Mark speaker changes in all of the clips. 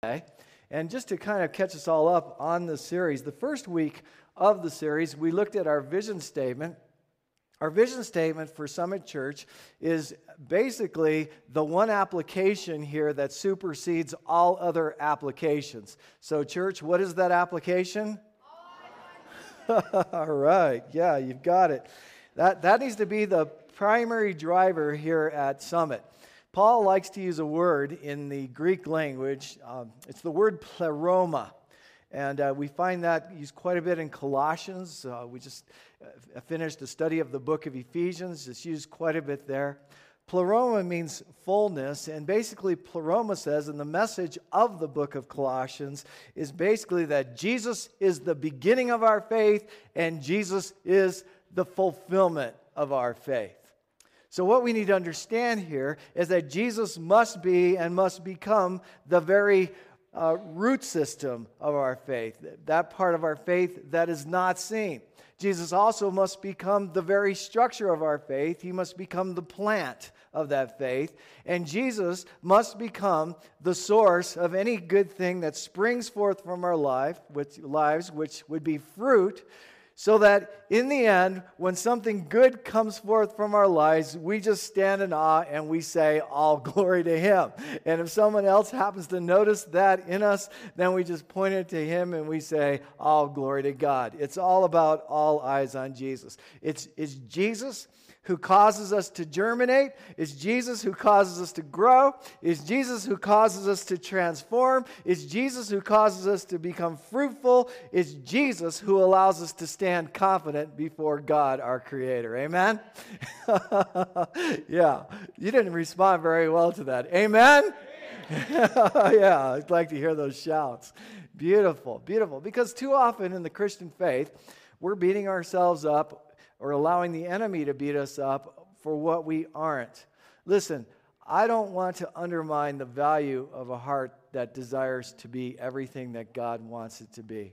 Speaker 1: today. And just to kind of catch us all up on the series, the first week of the series, we looked at our vision statement. Our vision statement for Summit Church is basically the one application here that supersedes all other applications. So, church, what is that application? all right, yeah, you've got it. That, that needs to be the primary driver here at Summit. Paul likes to use a word in the Greek language. Um, it's the word pleroma. And uh, we find that used quite a bit in Colossians. Uh, we just uh, finished a study of the book of Ephesians. It's used quite a bit there. Pleroma means fullness, and basically, pleroma says, and the message of the book of Colossians is basically that Jesus is the beginning of our faith, and Jesus is the fulfillment of our faith. So, what we need to understand here is that Jesus must be and must become the very uh, root system of our faith, that part of our faith that is not seen. Jesus also must become the very structure of our faith. He must become the plant of that faith. And Jesus must become the source of any good thing that springs forth from our life, which, lives, which would be fruit so that in the end, when something good comes forth from our lives, we just stand in awe and we say, All glory to Him. And if someone else happens to notice that in us, then we just point it to Him and we say, All glory to God. It's all about all eyes on Jesus. It's, it's Jesus who causes us to germinate? Is Jesus who causes us to grow? Is Jesus who causes us to transform? Is Jesus who causes us to become fruitful? Is Jesus who allows us to stand confident before God, our Creator? Amen? yeah, you didn't respond very well to that. Amen? yeah, I'd like to hear those shouts. Beautiful, beautiful. Because too often in the Christian faith, we're beating ourselves up or allowing the enemy to beat us up for what we aren't. Listen, I don't want to undermine the value of a heart that desires to be everything that God wants it to be.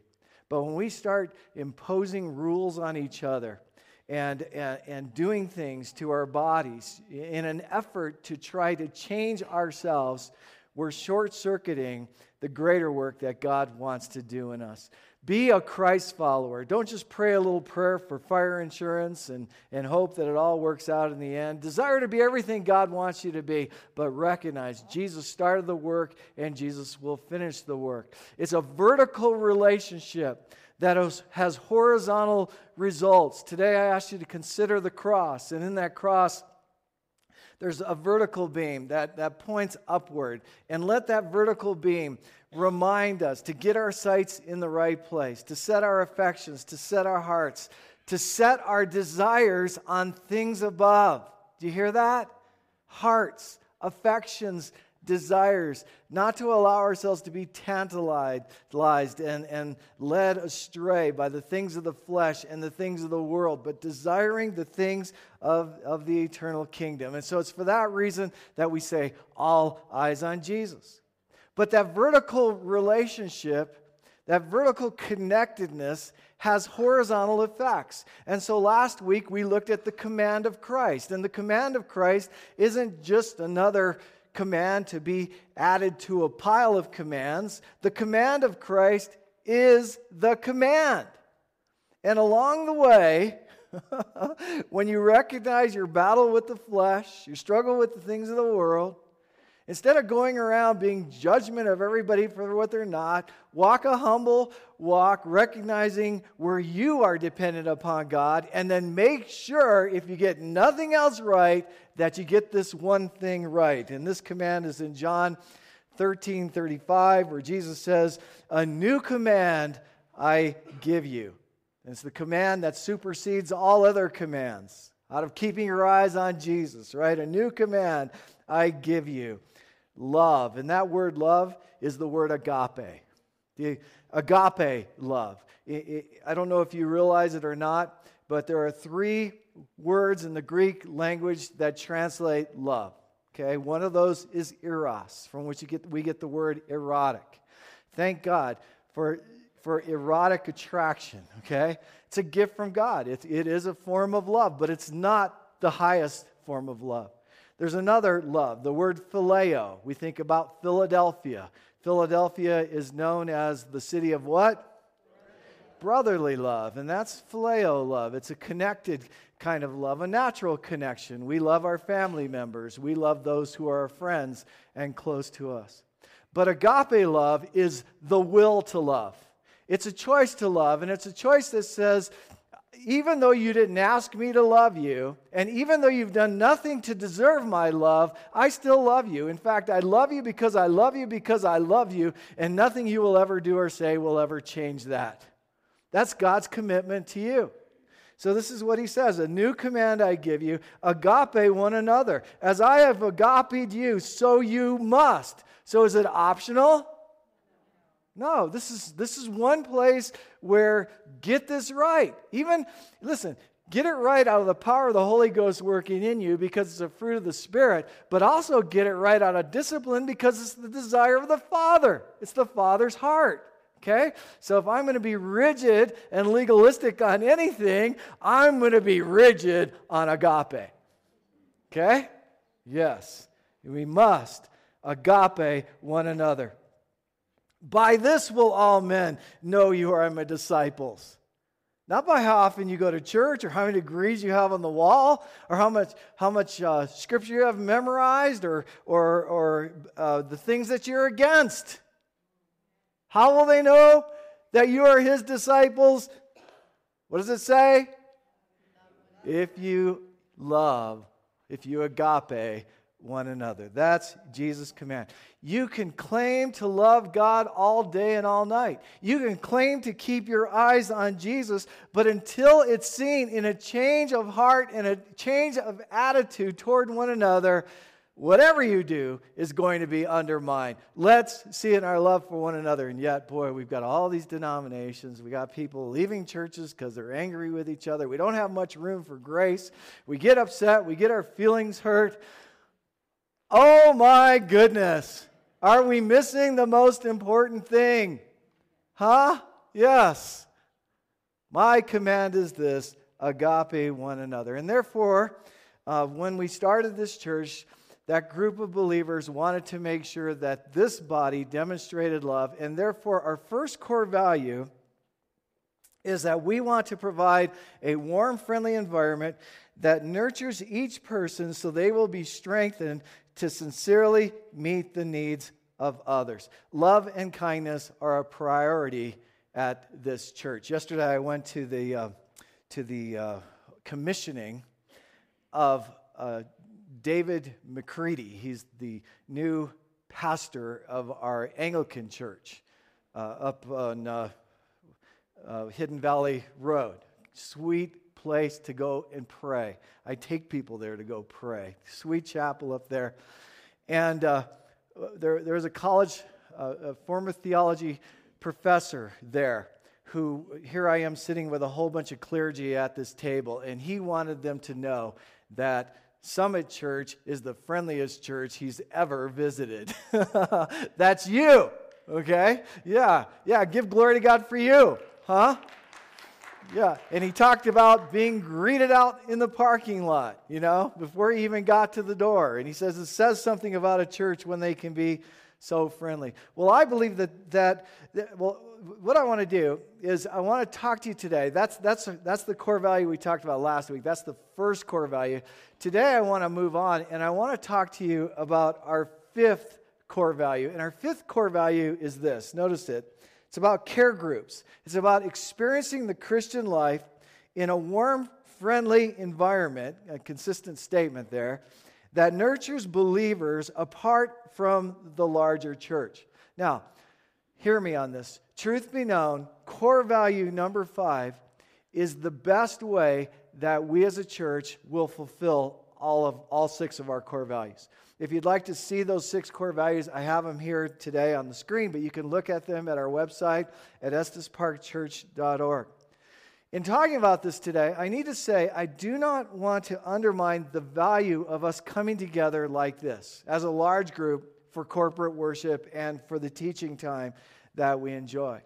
Speaker 1: But when we start imposing rules on each other and, and, and doing things to our bodies in an effort to try to change ourselves, we're short circuiting the greater work that God wants to do in us. Be a Christ follower. Don't just pray a little prayer for fire insurance and, and hope that it all works out in the end. Desire to be everything God wants you to be, but recognize Jesus started the work and Jesus will finish the work. It's a vertical relationship that has horizontal results. Today, I ask you to consider the cross, and in that cross, there's a vertical beam that, that points upward. And let that vertical beam remind us to get our sights in the right place, to set our affections, to set our hearts, to set our desires on things above. Do you hear that? Hearts, affections, desires, not to allow ourselves to be tantalized and, and led astray by the things of the flesh and the things of the world, but desiring the things of, of the eternal kingdom. And so it's for that reason that we say, all eyes on Jesus. But that vertical relationship, that vertical connectedness, has horizontal effects. And so last week we looked at the command of Christ. And the command of Christ isn't just another command to be added to a pile of commands. The command of Christ is the command. And along the way, when you recognize your battle with the flesh, your struggle with the things of the world, Instead of going around being judgment of everybody for what they're not, walk a humble walk, recognizing where you are dependent upon God, and then make sure, if you get nothing else right, that you get this one thing right. And this command is in John 13 35, where Jesus says, A new command I give you. And it's the command that supersedes all other commands out of keeping your eyes on Jesus, right? A new command I give you love. And that word love is the word agape. The agape love. I don't know if you realize it or not, but there are three words in the Greek language that translate love. Okay, one of those is eros, from which get, we get the word erotic. Thank God for, for erotic attraction. Okay, it's a gift from God. It, it is a form of love, but it's not the highest form of love. There's another love, the word phileo. We think about Philadelphia. Philadelphia is known as the city of what? Brotherly love, and that's phileo love. It's a connected kind of love, a natural connection. We love our family members, we love those who are our friends and close to us. But agape love is the will to love. It's a choice to love, and it's a choice that says, even though you didn't ask me to love you, and even though you've done nothing to deserve my love, I still love you. In fact, I love you because I love you because I love you, and nothing you will ever do or say will ever change that. That's God's commitment to you. So, this is what he says A new command I give you agape one another. As I have agape you, so you must. So, is it optional? No, this is, this is one place where get this right. Even, listen, get it right out of the power of the Holy Ghost working in you because it's a fruit of the Spirit, but also get it right out of discipline because it's the desire of the Father. It's the Father's heart. Okay? So if I'm going to be rigid and legalistic on anything, I'm going to be rigid on agape. Okay? Yes. We must agape one another. By this will all men know you are my disciples. Not by how often you go to church or how many degrees you have on the wall or how much, how much uh, scripture you have memorized or, or, or uh, the things that you're against. How will they know that you are his disciples? What does it say? If you love, if you agape one another. That's Jesus' command. You can claim to love God all day and all night. You can claim to keep your eyes on Jesus, but until it's seen in a change of heart and a change of attitude toward one another, whatever you do is going to be undermined. Let's see in our love for one another. And yet, boy, we've got all these denominations. We got people leaving churches because they're angry with each other. We don't have much room for grace. We get upset. We get our feelings hurt. Oh my goodness. Are we missing the most important thing? Huh? Yes. My command is this agape one another. And therefore, uh, when we started this church, that group of believers wanted to make sure that this body demonstrated love. And therefore, our first core value is that we want to provide a warm, friendly environment that nurtures each person so they will be strengthened to sincerely meet the needs of others. Love and kindness are a priority at this church. Yesterday, I went to the, uh, to the uh, commissioning of uh, David McCready. He's the new pastor of our Anglican church uh, up on uh, uh, Hidden Valley Road. Sweet place to go and pray. I take people there to go pray. Sweet chapel up there. And uh, there, there's a college, uh, a former theology professor there who, here I am sitting with a whole bunch of clergy at this table, and he wanted them to know that Summit Church is the friendliest church he's ever visited. That's you, okay? Yeah, yeah, give glory to God for you, huh? Yeah, and he talked about being greeted out in the parking lot, you know, before he even got to the door. And he says it says something about a church when they can be so friendly. Well, I believe that, that, that well, what I want to do is I want to talk to you today. That's, that's, that's the core value we talked about last week. That's the first core value. Today, I want to move on and I want to talk to you about our fifth core value. And our fifth core value is this notice it it's about care groups, it's about experiencing the Christian life in a warm, friendly environment, a consistent statement there, that nurtures believers apart from the larger church. Now, hear me on this. Truth be known, core value number five is the best way that we as a church will fulfill all of all six of our core values. If you'd like to see those six core values, I have them here today on the screen, but you can look at them at our website at estesparkchurch.org. In talking about this today, I need to say I do not want to undermine the value of us coming together like this as a large group for corporate worship and for the teaching time that we enjoy.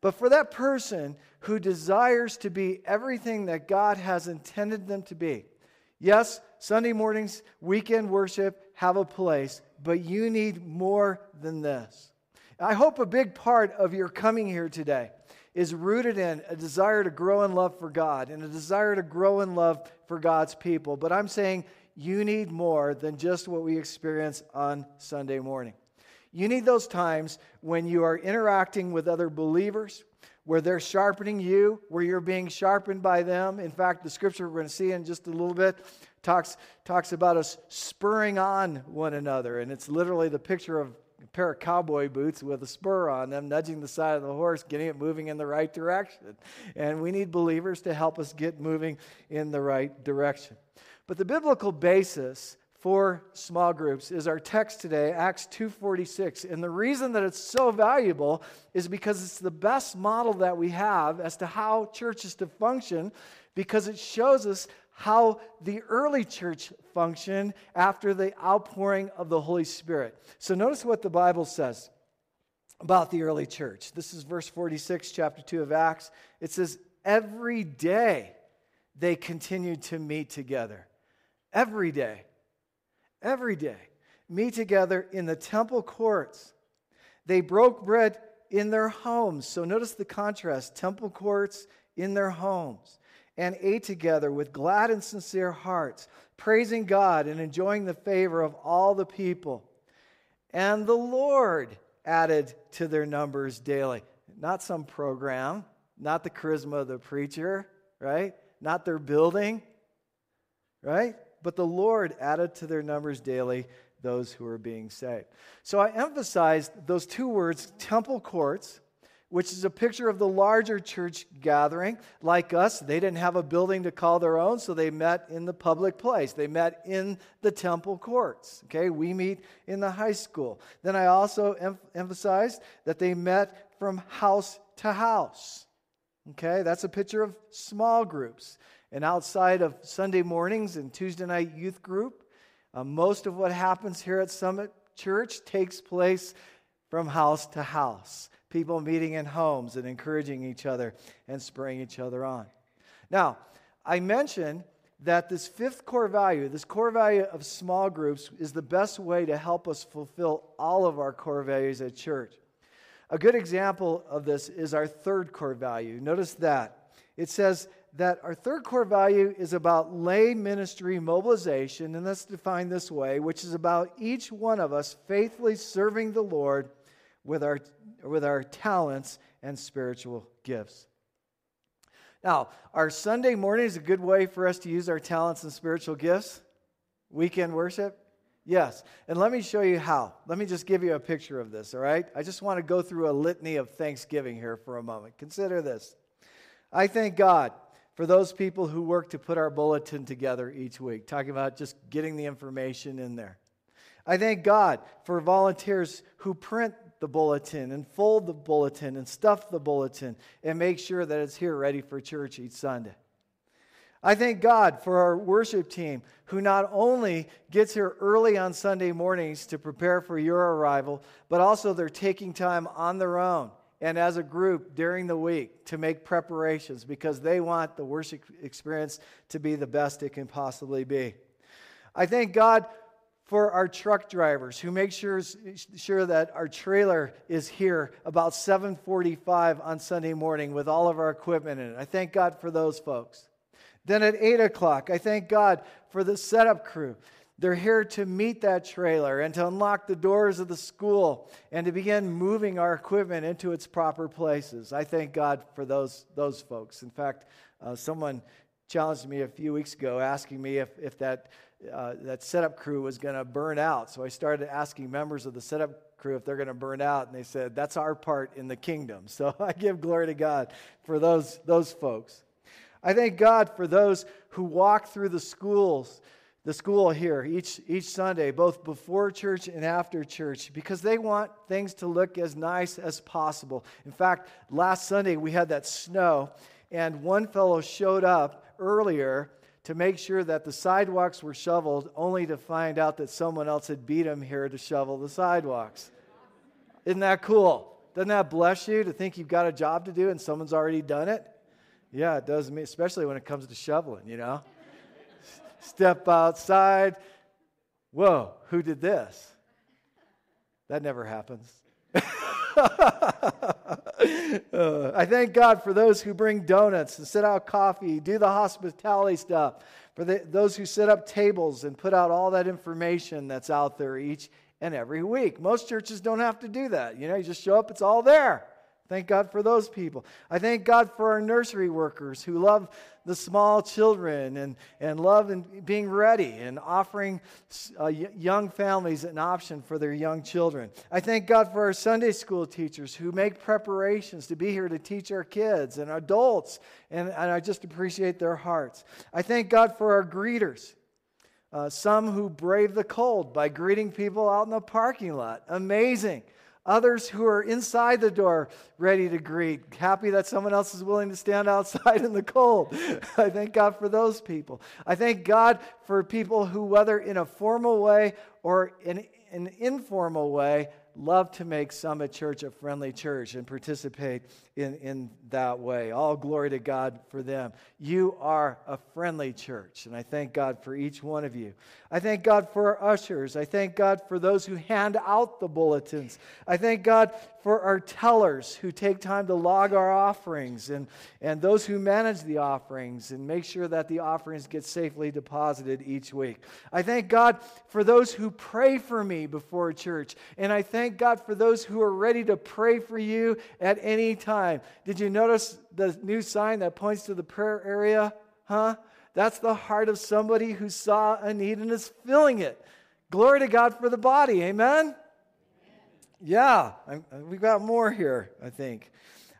Speaker 1: But for that person who desires to be everything that God has intended them to be, yes, Sunday mornings, weekend worship have a place, but you need more than this. I hope a big part of your coming here today is rooted in a desire to grow in love for God and a desire to grow in love for God's people. But I'm saying you need more than just what we experience on Sunday morning. You need those times when you are interacting with other believers, where they're sharpening you, where you're being sharpened by them. In fact, the scripture we're going to see in just a little bit talks, talks about us spurring on one another. And it's literally the picture of a pair of cowboy boots with a spur on them, nudging the side of the horse, getting it moving in the right direction. And we need believers to help us get moving in the right direction. But the biblical basis for small groups is our text today acts 2.46 and the reason that it's so valuable is because it's the best model that we have as to how church is to function because it shows us how the early church functioned after the outpouring of the Holy Spirit. So notice what the Bible says about the early church. This is verse 46, chapter 2 of Acts. It says, Every day they continued to meet together. Every day. Every day. Meet together in the temple courts. They broke bread in their homes. So notice the contrast temple courts in their homes and ate together with glad and sincere hearts, praising God and enjoying the favor of all the people. And the Lord added to their numbers daily. Not some program, not the charisma of the preacher, right? Not their building, right? But the Lord added to their numbers daily those who are being saved. So I emphasized those two words, temple courts which is a picture of the larger church gathering. Like us, they didn't have a building to call their own, so they met in the public place. They met in the temple courts. Okay, we meet in the high school. Then I also em- emphasized that they met from house to house. Okay, that's a picture of small groups. And outside of Sunday mornings and Tuesday night youth group, uh, most of what happens here at Summit Church takes place from house to house people meeting in homes and encouraging each other and spurring each other on. Now, I mentioned that this fifth core value, this core value of small groups, is the best way to help us fulfill all of our core values at church. A good example of this is our third core value. Notice that. It says that our third core value is about lay ministry mobilization, and that's defined this way, which is about each one of us faithfully serving the Lord with our with our talents and spiritual gifts. Now, our Sunday morning is a good way for us to use our talents and spiritual gifts. Weekend worship? Yes. And let me show you how. Let me just give you a picture of this, all right? I just want to go through a litany of thanksgiving here for a moment. Consider this. I thank God for those people who work to put our bulletin together each week, talking about just getting the information in there. I thank God for volunteers who print the bulletin and fold the bulletin and stuff the bulletin and make sure that it's here ready for church each Sunday. I thank God for our worship team who not only gets here early on Sunday mornings to prepare for your arrival, but also they're taking time on their own and as a group during the week to make preparations because they want the worship experience to be the best it can possibly be. I thank God for our truck drivers who make sure, sure that our trailer is here about 7.45 on sunday morning with all of our equipment in it. I thank god for those folks. Then at 8 o'clock i thank god for the setup crew they're here to meet that trailer and to unlock the doors of the school and to begin moving our equipment into its proper places i thank god for those, those folks in fact uh, someone challenged me a few weeks ago asking me if, if that uh, that setup crew was going to burn out. So I started asking members of the setup crew if they're going to burn out, and they said, That's our part in the kingdom. So I give glory to God for those, those folks. I thank God for those who walk through the schools, the school here each, each Sunday, both before church and after church, because they want things to look as nice as possible. In fact, last Sunday we had that snow, and one fellow showed up earlier to make sure that the sidewalks were shoveled, only to find out that someone else had beat him here to shovel the sidewalks. Isn't that cool? Doesn't that bless you to think you've got a job to do and someone's already done it? Yeah, it does me, especially when it comes to shoveling, you know? Step outside. Whoa, who did this? That never happens. uh, I thank God for those who bring donuts and set out coffee, do the hospitality stuff, for the, those who set up tables and put out all that information that's out there each and every week. Most churches don't have to do that. You know, you just show up, it's all there. Thank God for those people. I thank God for our nursery workers who love the small children and, and love and being ready and offering uh, young families an option for their young children. I thank God for our Sunday school teachers who make preparations to be here to teach our kids and adults, and, and I just appreciate their hearts. I thank God for our greeters. Uh, some who brave the cold by greeting people out in the parking lot. Amazing. Others who are inside the door ready to greet, happy that someone else is willing to stand outside in the cold. I thank God for those people. I thank God for people who, whether in a formal way or in an informal way, love to make Summit Church a friendly church and participate in, in that way. All glory to God for them. You are a friendly church, and I thank God for each one of you. I thank God for our ushers. I thank God for those who hand out the bulletins. I thank God for our tellers who take time to log our offerings and, and those who manage the offerings and make sure that the offerings get safely deposited each week. I thank God for those who pray for me before church, and I thank God for those who are ready to pray for you at any time. Did you notice the new sign that points to the prayer area? Huh? That's the heart of somebody who saw a need and is filling it. Glory to God for the body. Amen? Yeah, we've got more here, I think.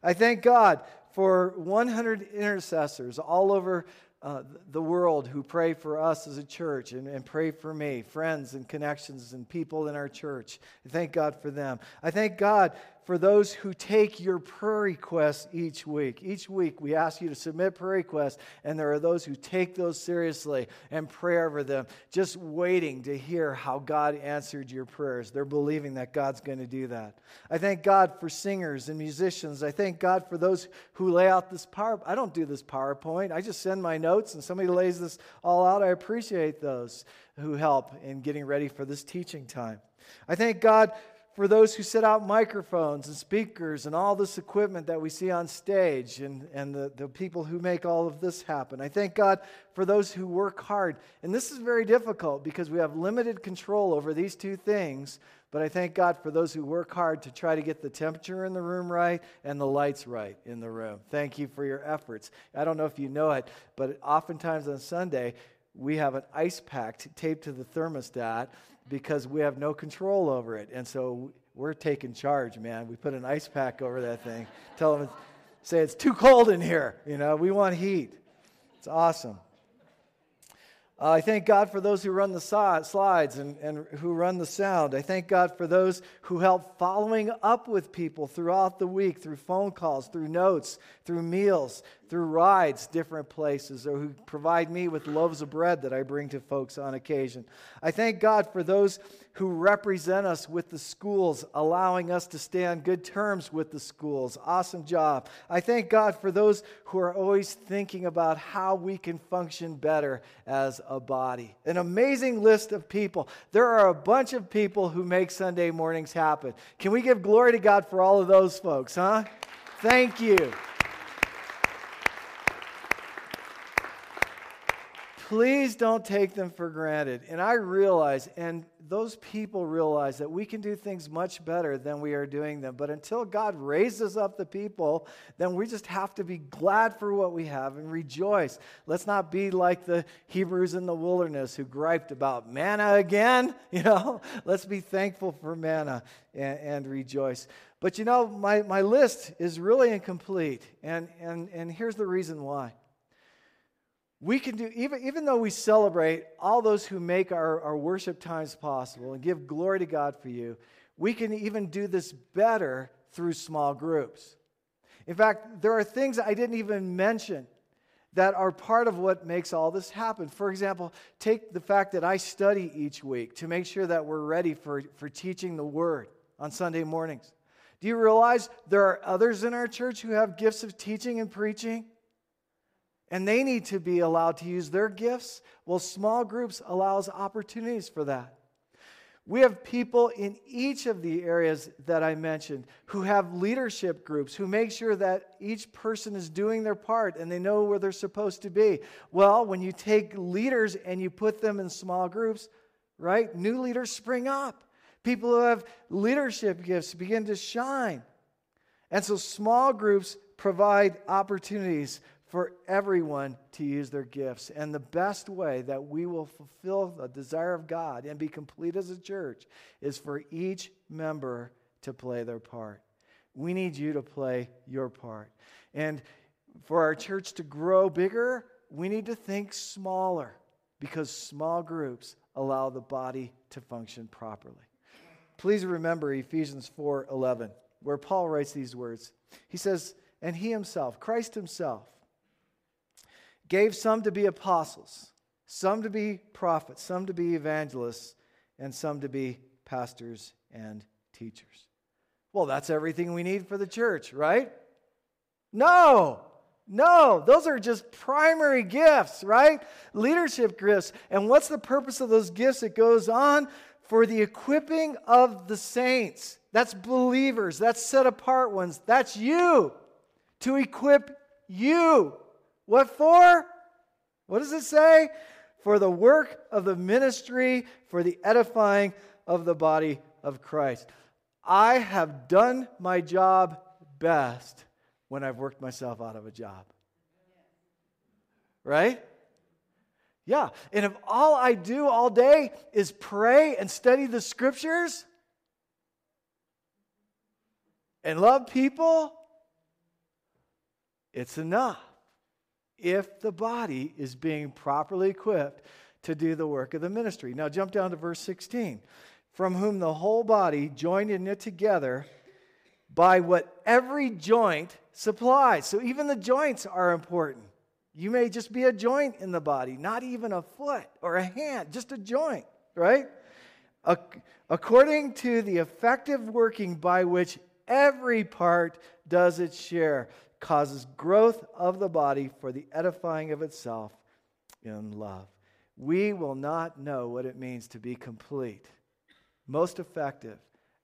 Speaker 1: I thank God for 100 intercessors all over uh, the world who pray for us as a church and, and pray for me, friends and connections and people in our church. I thank God for them. I thank God for those who take your prayer requests each week. Each week, we ask you to submit prayer requests, and there are those who take those seriously and pray over them, just waiting to hear how God answered your prayers. They're believing that God's going to do that. I thank God for singers and musicians. I thank God for those who lay out this power. I don't do this PowerPoint. I just send my notes, and somebody lays this all out. I appreciate those who help in getting ready for this teaching time. I thank God for those who set out microphones and speakers and all this equipment that we see on stage and, and the, the people who make all of this happen. I thank God for those who work hard. And this is very difficult because we have limited control over these two things. But I thank God for those who work hard to try to get the temperature in the room right and the lights right in the room. Thank you for your efforts. I don't know if you know it, but oftentimes on Sunday, we have an ice pack taped to the thermostat because we have no control over it. And so we're taking charge, man. We put an ice pack over that thing. Tell them, say it's too cold in here. You know, we want heat. It's awesome. Uh, I thank God for those who run the slides and, and who run the sound. I thank God for those who help following up with people throughout the week through phone calls, through notes, through meals, through rides different places, or who provide me with loaves of bread that I bring to folks on occasion. I thank God for those who represent us with the schools, allowing us to stay on good terms with the schools. Awesome job. I thank God for those who are always thinking about how we can function better as a body. An amazing list of people. There are a bunch of people who make Sunday mornings happen. Can we give glory to God for all of those folks, huh? Thank you. Please don't take them for granted. And I realize, and those people realize that we can do things much better than we are doing them. But until God raises up the people, then we just have to be glad for what we have and rejoice. Let's not be like the Hebrews in the wilderness who griped about manna again. You know, let's be thankful for manna and, and rejoice. But you know, my, my list is really incomplete. And, and, and here's the reason why we can do, even, even though we celebrate all those who make our, our worship times possible and give glory to God for you, we can even do this better through small groups. In fact, there are things I didn't even mention that are part of what makes all this happen. For example, take the fact that I study each week to make sure that we're ready for, for teaching the Word on Sunday mornings. Do you realize there are others in our church who have gifts of teaching and preaching? And they need to be allowed to use their gifts. Well, small groups allows opportunities for that. We have people in each of the areas that I mentioned who have leadership groups who make sure that each person is doing their part and they know where they're supposed to be. Well, when you take leaders and you put them in small groups, right, new leaders spring up. People who have leadership gifts begin to shine. And so small groups provide opportunities for everyone to use their gifts. And the best way that we will fulfill the desire of God and be complete as a church is for each member to play their part. We need you to play your part. And for our church to grow bigger, we need to think smaller because small groups allow the body to function properly. Please remember Ephesians 4:11 where Paul writes these words. He says, "And he himself, Christ himself, gave some to be apostles, some to be prophets, some to be evangelists, and some to be pastors and teachers. Well, that's everything we need for the church, right? No, no, those are just primary gifts, right? Leadership gifts. And what's the purpose of those gifts? It goes on for the equipping of the saints. That's believers, that's set apart ones. That's you to equip you what for? What does it say? For the work of the ministry, for the edifying of the body of Christ. I have done my job best when I've worked myself out of a job. Right? Yeah. And if all I do all day is pray and study the scriptures and love people, it's enough if the body is being properly equipped to do the work of the ministry. Now, jump down to verse 16. From whom the whole body, joined and knit together by what every joint supplies. So, even the joints are important. You may just be a joint in the body, not even a foot or a hand, just a joint, right? According to the effective working by which every part does its share causes growth of the body for the edifying of itself in love. We will not know what it means to be complete, most effective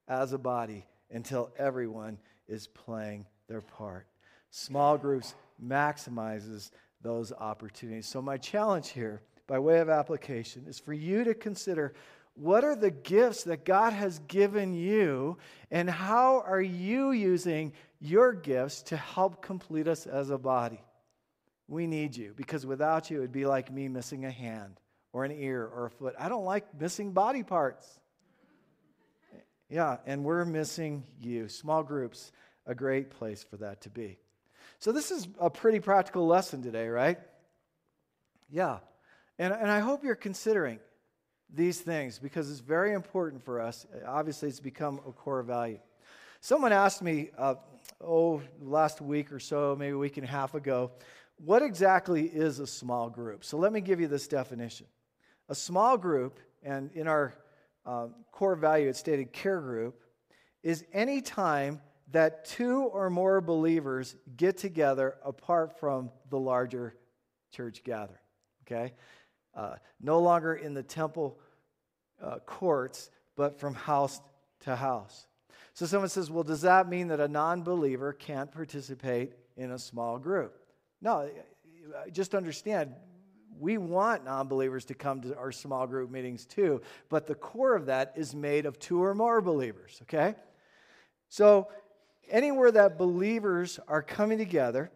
Speaker 1: as a body until everyone is playing their part. Small groups maximizes those opportunities. So my challenge here by way of application is for you to consider what are the gifts that God has given you, and how are you using your gifts to help complete us as a body? We need you because without you, it'd be like me missing a hand or an ear or a foot. I don't like missing body parts. Yeah, and we're missing you. Small groups, a great place for that to be. So, this is a pretty practical lesson today, right? Yeah. And, and I hope you're considering these things because it's very important for us. Obviously, it's become a core value. Someone asked me, uh, oh, last week or so, maybe a week and a half ago, what exactly is a small group? So let me give you this definition. A small group, and in our uh, core value, it's stated care group, is any time that two or more believers get together apart from the larger church gathering. Okay? Uh, no longer in the temple uh, courts, but from house to house. So someone says, well, does that mean that a non believer can't participate in a small group? No, just understand, we want non believers to come to our small group meetings too, but the core of that is made of two or more believers, okay? So, anywhere that believers are coming together,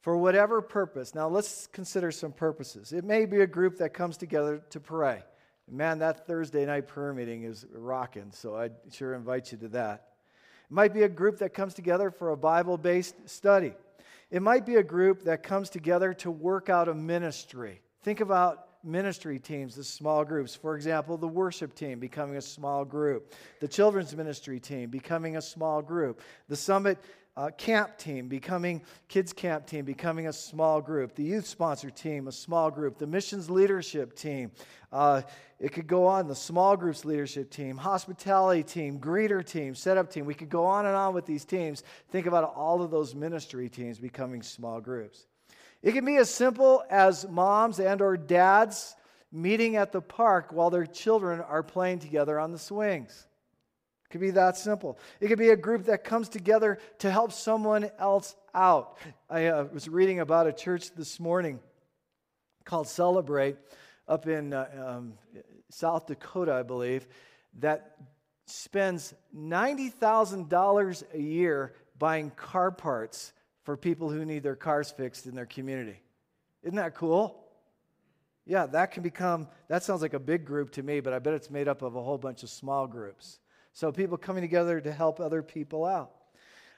Speaker 1: for whatever purpose. Now, let's consider some purposes. It may be a group that comes together to pray. Man, that Thursday night prayer meeting is rocking, so I sure invite you to that. It might be a group that comes together for a Bible based study. It might be a group that comes together to work out a ministry. Think about ministry teams the small groups. For example, the worship team becoming a small group, the children's ministry team becoming a small group, the summit uh, camp team becoming kids camp team becoming a small group the youth sponsor team a small group the missions leadership team uh, it could go on the small groups leadership team hospitality team greeter team setup team. We could go on and on with these teams. Think about all of those ministry teams becoming small groups. It can be as simple as moms and or dads meeting at the park while their children are playing together on the swings. It could be that simple. It could be a group that comes together to help someone else out. I uh, was reading about a church this morning called Celebrate up in uh, um, South Dakota, I believe, that spends $90,000 a year buying car parts for people who need their cars fixed in their community. Isn't that cool? Yeah, that can become, that sounds like a big group to me, but I bet it's made up of a whole bunch of small groups. So people coming together to help other people out.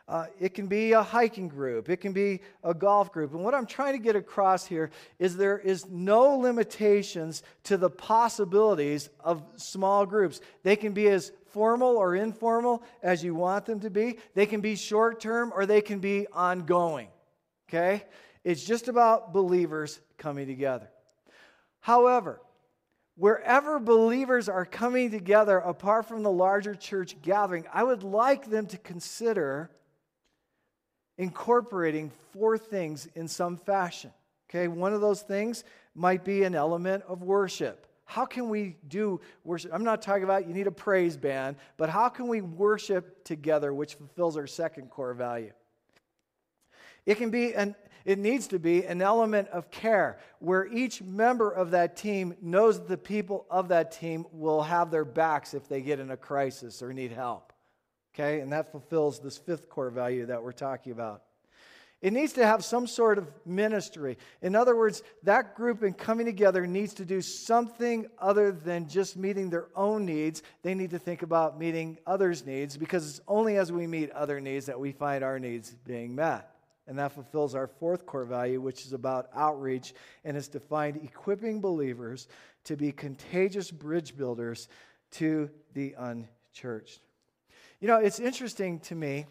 Speaker 1: Uh, it can be a hiking group, it can be a golf group. And what I'm trying to get across here is there is no limitations to the possibilities of small groups. They can be as formal or informal as you want them to be, they can be short term or they can be ongoing. Okay? It's just about believers coming together. However, wherever believers are coming together apart from the larger church gathering, I would like them to consider incorporating four things in some fashion. Okay, one of those things might be an element of worship. How can we do worship? I'm not talking about you need a praise band, but how can we worship together, which fulfills our second core value? It can be an it needs to be an element of care where each member of that team knows that the people of that team will have their backs if they get in a crisis or need help. Okay? And that fulfills this fifth core value that we're talking about. It needs to have some sort of ministry. In other words, that group in coming together needs to do something other than just meeting their own needs. They need to think about meeting others' needs because it's only as we meet other needs that we find our needs being met. And that fulfills our fourth core value, which is about outreach and is defined equipping believers to be contagious bridge builders to the unchurched. You know, it's interesting to me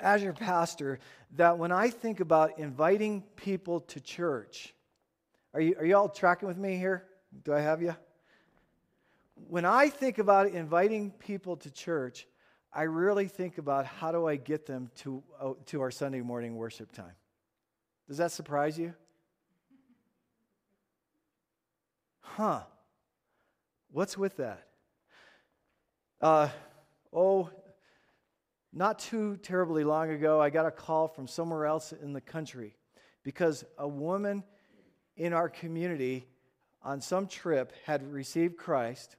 Speaker 1: as your pastor that when I think about inviting people to church, are you, are you all tracking with me here? Do I have you? When I think about inviting people to church, I really think about how do I get them to, uh, to our Sunday morning worship time. Does that surprise you? Huh. What's with that? Uh, oh, not too terribly long ago, I got a call from somewhere else in the country because a woman in our community on some trip had received Christ,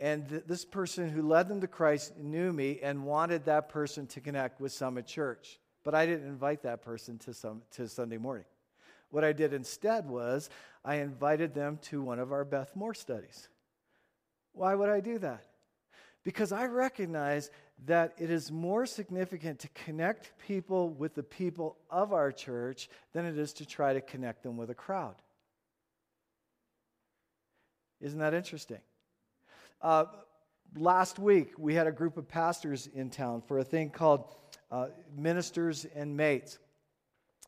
Speaker 1: and th- this person who led them to Christ knew me and wanted that person to connect with Summit Church. But I didn't invite that person to, some, to Sunday morning. What I did instead was I invited them to one of our Beth Moore studies. Why would I do that? because I recognize that it is more significant to connect people with the people of our church than it is to try to connect them with a crowd. Isn't that interesting? Uh, last week, we had a group of pastors in town for a thing called uh, Ministers and Mates.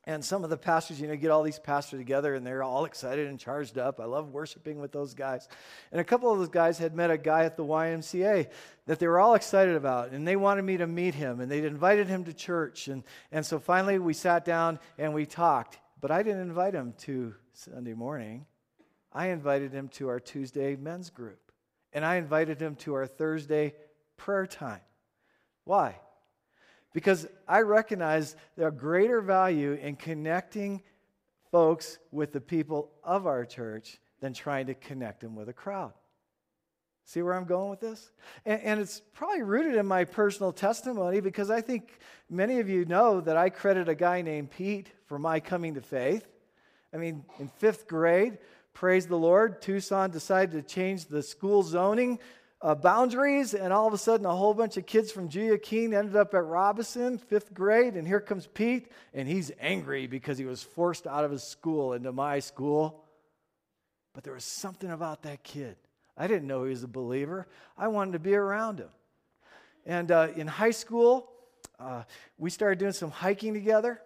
Speaker 1: And some of the pastors, you know, get all these pastors together and they're all excited and charged up. I love worshiping with those guys. And a couple of those guys had met a guy at the YMCA that they were all excited about. And they wanted me to meet him. And they'd invited him to church. And, and so finally we sat down and we talked. But I didn't invite him to Sunday morning, I invited him to our Tuesday men's group. And I invited him to our Thursday prayer time. Why? because I recognize the greater value in connecting folks with the people of our church than trying to connect them with a crowd. See where I'm going with this? And, and, it's probably rooted in my personal testimony because I think many of you know that I credit a guy named Pete for my coming to faith. I mean, in fifth grade, praise the Lord, Tucson decided to change the school zoning uh, boundaries, and all of a sudden, a whole bunch of kids from Julia Keene ended up at Robinson, fifth grade, and here comes Pete, and he's angry because he was forced out of his school into my school. But there was something about that kid. I didn't know he was a believer. I wanted to be around him. And uh, in high school, uh, we started doing some hiking together.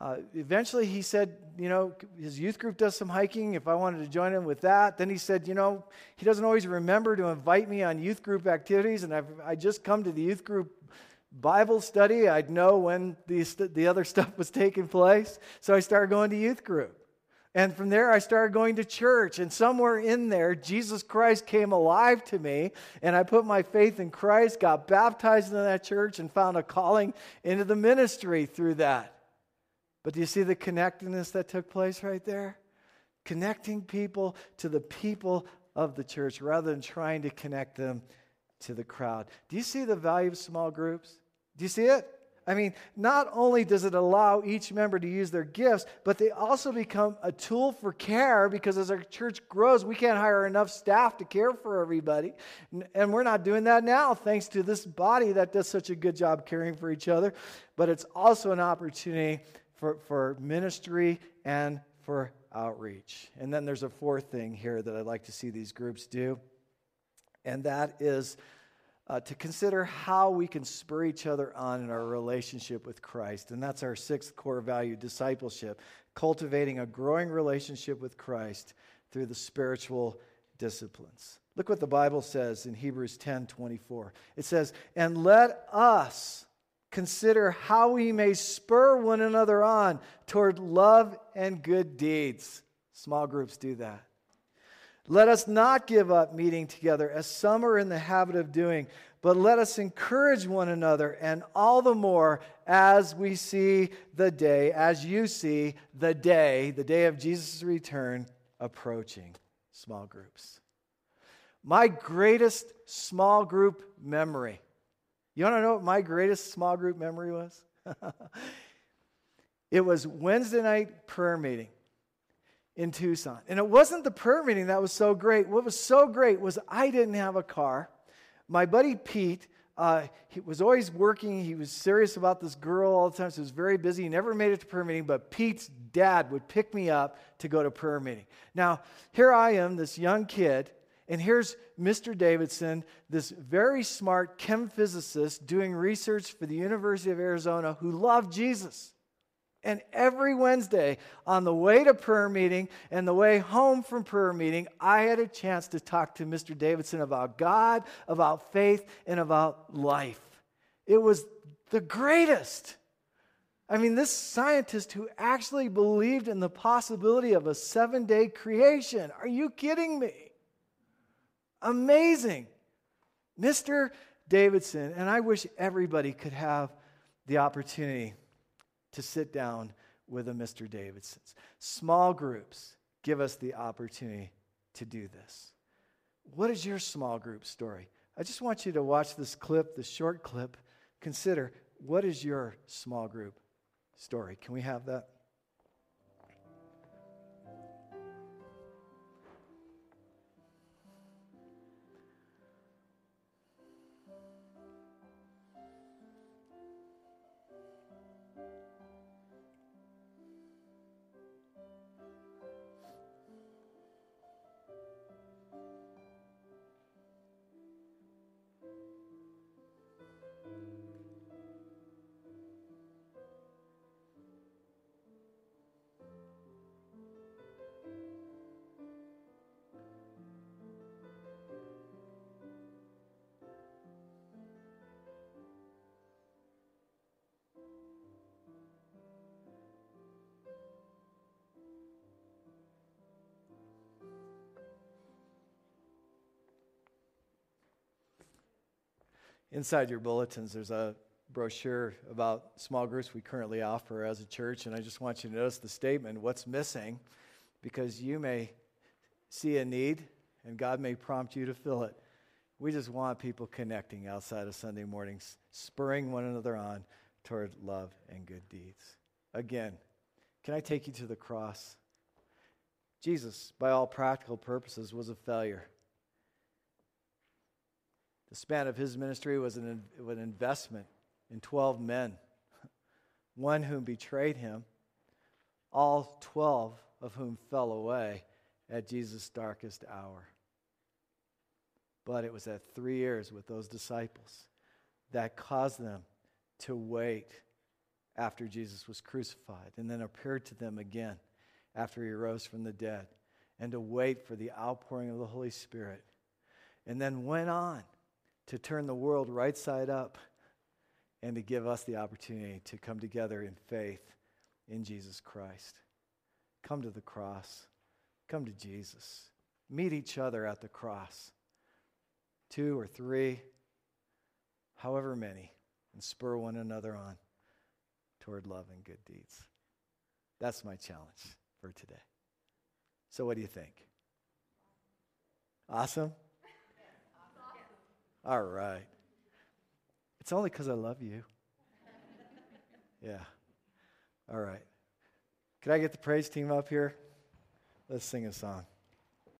Speaker 1: Uh, eventually, he said, you know, his youth group does some hiking. If I wanted to join him with that, then he said, you know, he doesn't always remember to invite me on youth group activities, and I've I just come to the youth group Bible study. I'd know when the the other stuff was taking place, so I started going to youth group. And from there, I started going to church. And somewhere in there, Jesus Christ came alive to me. And I put my faith in Christ, got baptized in that church, and found a calling into the ministry through that. But do you see the connectedness that took place right there? Connecting people to the people of the church rather than trying to connect them to the crowd. Do you see the value of small groups? Do you see it? I mean, not only does it allow each member to use their gifts, but they also become a tool for care because as our church grows, we can't hire enough staff to care for everybody. And we're not doing that now, thanks to this body that does such a good job caring for each other. But it's also an opportunity for, for ministry and for outreach. And then there's a fourth thing here that I'd like to see these groups do, and that is uh, to consider how we can spur each other on in our relationship with Christ. And that's our sixth core value discipleship, cultivating a growing relationship with Christ through the spiritual disciplines. Look what the Bible says in Hebrews 10 24. It says, And let us consider how we may spur one another on toward love and good deeds. Small groups do that. Let us not give up meeting together as some are in the habit of doing, but let us encourage one another, and all the more as we see the day, as you see the day, the day of Jesus' return approaching. Small groups. My greatest small group memory. You want to know what my greatest small group memory was? it was Wednesday night prayer meeting in Tucson. And it wasn't the prayer meeting that was so great. What was so great was I didn't have a car. My buddy Pete, uh, he was always working. He was serious about this girl all the time. So he was very busy. He never made it to prayer meeting, but Pete's dad would pick me up to go to prayer meeting. Now, here I am, this young kid, and here's Mr. Davidson, this very smart chem physicist doing research for the University of Arizona who loved Jesus. And every Wednesday, on the way to prayer meeting and the way home from prayer meeting, I had a chance to talk to Mr. Davidson about God, about faith, and about life. It was the greatest. I mean, this scientist who actually believed in the possibility of a seven day creation. Are you kidding me? Amazing. Mr. Davidson, and I wish everybody could have the opportunity to sit down with a Mr. Davidson's. Small groups give us the opportunity to do this. What is your small group story? I just want you to watch this clip, this short clip. Consider what is your small group story? Can we have that? Inside your bulletins, there's a brochure about small groups we currently offer as a church, and I just want you to notice the statement what's missing because you may see a need and God may prompt you to fill it. We just want people connecting outside of Sunday mornings, spurring one another on toward love and good deeds. Again, can I take you to the cross? Jesus, by all practical purposes, was a failure. The span of his ministry was an, an investment in 12 men, one whom betrayed him, all 12 of whom fell away at Jesus' darkest hour. But it was that three years with those disciples that caused them to wait after Jesus was crucified and then appeared to them again after he rose from the dead and to wait for the outpouring of the Holy Spirit and then went on to turn the world right side up and to give us the opportunity to come together in faith in Jesus Christ. come to the cross, come to Jesus, meet each other at the cross. Two or three, however many, and spur one another on toward love and good deeds. That's my challenge for today. So, what do you think? Awesome? All right. It's only because I love you. Yeah. All right. Can I get the praise team up here? Let's sing a song.